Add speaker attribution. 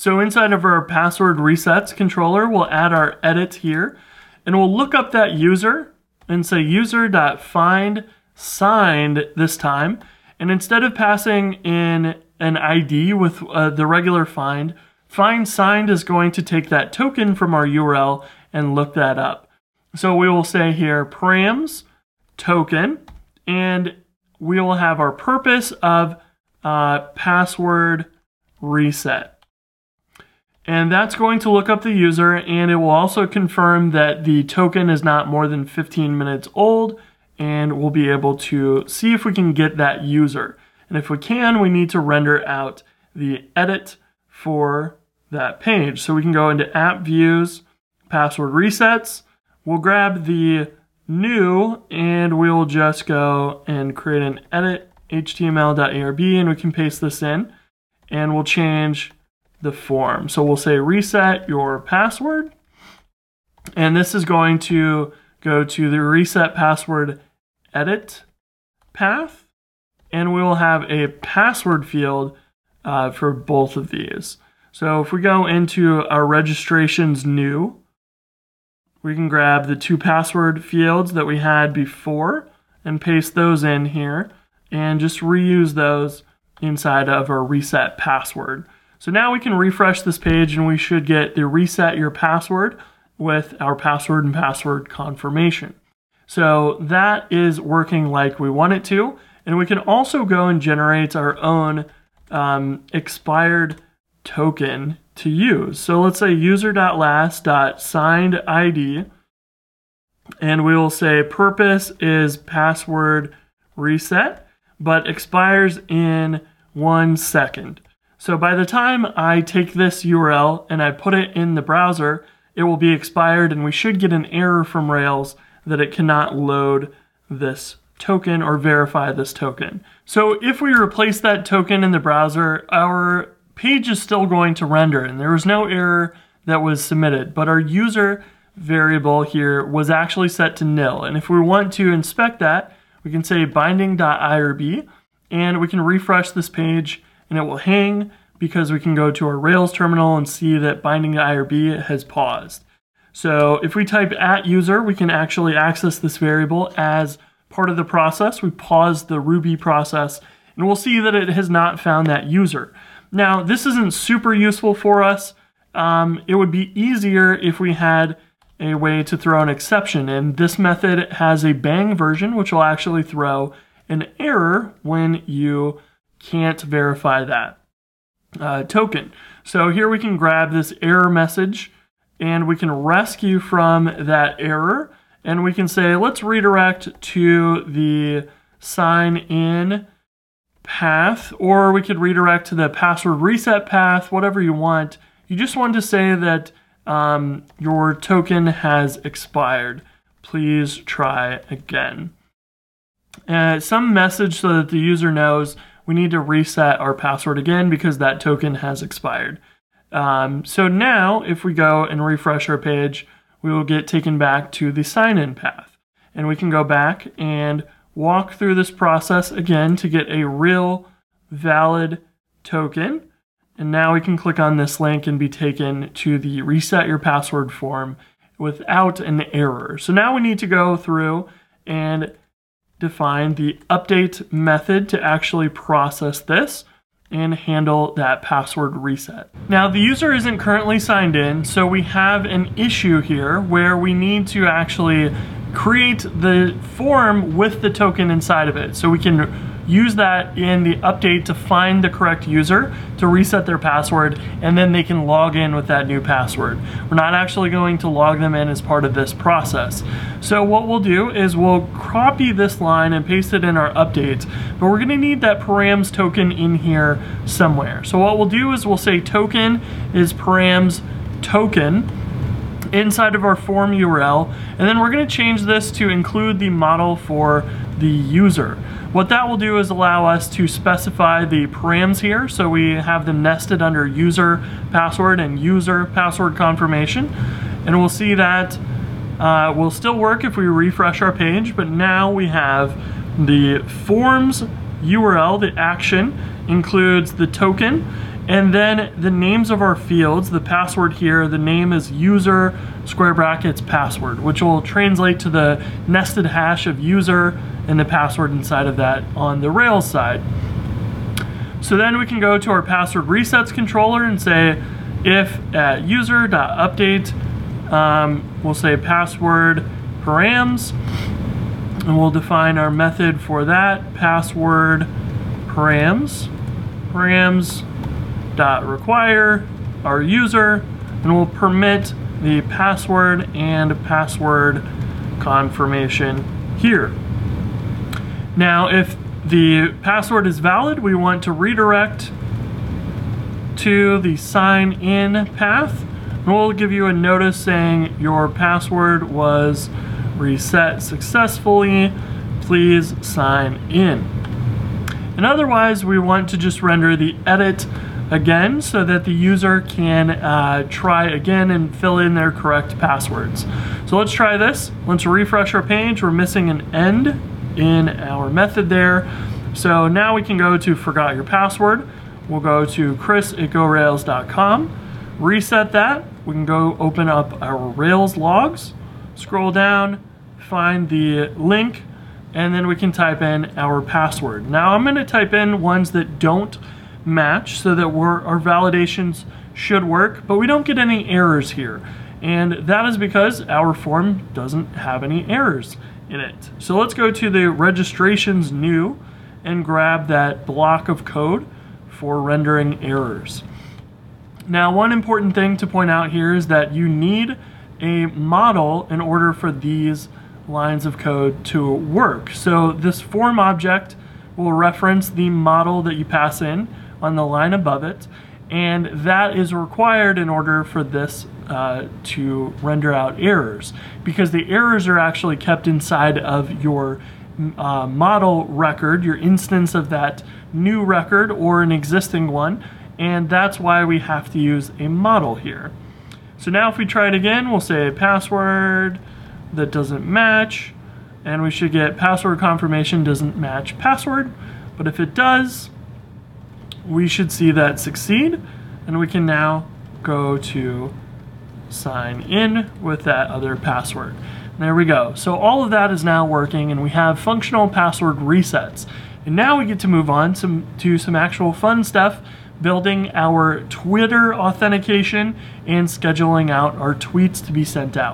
Speaker 1: So inside of our password resets controller, we'll add our edit here and we'll look up that user and say user.find signed this time. And instead of passing in an ID with uh, the regular find, find signed is going to take that token from our URL and look that up. So we will say here params token, and we will have our purpose of uh, password reset. And that's going to look up the user and it will also confirm that the token is not more than 15 minutes old and we'll be able to see if we can get that user. And if we can, we need to render out the edit for that page. So we can go into app views, password resets. We'll grab the new and we'll just go and create an edit html.erb and we can paste this in and we'll change the form. So we'll say reset your password. And this is going to go to the reset password edit path. And we will have a password field uh, for both of these. So if we go into our registrations new, we can grab the two password fields that we had before and paste those in here and just reuse those inside of our reset password. So now we can refresh this page and we should get the reset your password with our password and password confirmation. So that is working like we want it to. And we can also go and generate our own um, expired token to use. So let's say user.last.signed ID, and we will say purpose is password reset, but expires in one second. So by the time I take this URL and I put it in the browser, it will be expired and we should get an error from Rails that it cannot load this token or verify this token. So if we replace that token in the browser, our page is still going to render and there was no error that was submitted, but our user variable here was actually set to nil. And if we want to inspect that, we can say binding.irb and we can refresh this page and it will hang because we can go to our Rails terminal and see that binding to IRB has paused. So if we type at user, we can actually access this variable as part of the process. We pause the Ruby process and we'll see that it has not found that user. Now, this isn't super useful for us. Um, it would be easier if we had a way to throw an exception. And this method has a bang version, which will actually throw an error when you can't verify that. Uh, token. So here we can grab this error message and we can rescue from that error and we can say let's redirect to the sign in path or we could redirect to the password reset path whatever you want. You just want to say that um, your token has expired. Please try again. Uh, some message so that the user knows we need to reset our password again because that token has expired. Um, so now if we go and refresh our page, we will get taken back to the sign-in path. And we can go back and walk through this process again to get a real valid token. And now we can click on this link and be taken to the reset your password form without an error. So now we need to go through and define the update method to actually process this and handle that password reset. Now the user isn't currently signed in, so we have an issue here where we need to actually create the form with the token inside of it. So we can use that in the update to find the correct user to reset their password and then they can log in with that new password. We're not actually going to log them in as part of this process. So what we'll do is we'll copy this line and paste it in our updates, but we're gonna need that params token in here somewhere. So what we'll do is we'll say token is params token inside of our form URL, and then we're gonna change this to include the model for the user. What that will do is allow us to specify the params here, so we have them nested under user password and user password confirmation, and we'll see that uh, will still work if we refresh our page, but now we have the forms URL, the action includes the token, And then the names of our fields, the password here, the name is user square brackets password, which will translate to the nested hash of user and the password inside of that on the Rails side. So then we can go to our password resets controller and say if at user.update, um, we'll say password params, and we'll define our method for that, password params, params require our user, and we'll permit the password and password confirmation here. Now, if the password is valid, we want to redirect to the sign in path. And we'll give you a notice saying your password was reset successfully. Please sign in. And otherwise, we want to just render the edit again so that the user can uh, try again and fill in their correct passwords. So let's try this. Let's refresh our page. We're missing an end in our method there. So now we can go to forgot your password. We'll go to chris at gorails.com, reset that. We can go open up our Rails logs, scroll down, find the link, and then we can type in our password. Now I'm gonna type in ones that don't match so that our validations should work, but we don't get any errors here. And that is because our form doesn't have any errors in it. So let's go to the registrations new and grab that block of code for rendering errors. Now, one important thing to point out here is that you need a model in order for these lines of code to work. So this form object will reference the model that you pass in on the line above it, and that is required in order for this uh, to render out errors because the errors are actually kept inside of your uh, model record, your instance of that new record or an existing one, and that's why we have to use a model here. So now if we try it again, we'll say password that doesn't match, and we should get password confirmation doesn't match password, but if it does, we should see that succeed, and we can now go to sign in with that other password. There we go. So all of that is now working and we have functional password resets. And now we get to move on to, to some actual fun stuff, building our Twitter authentication and scheduling out our tweets to be sent out.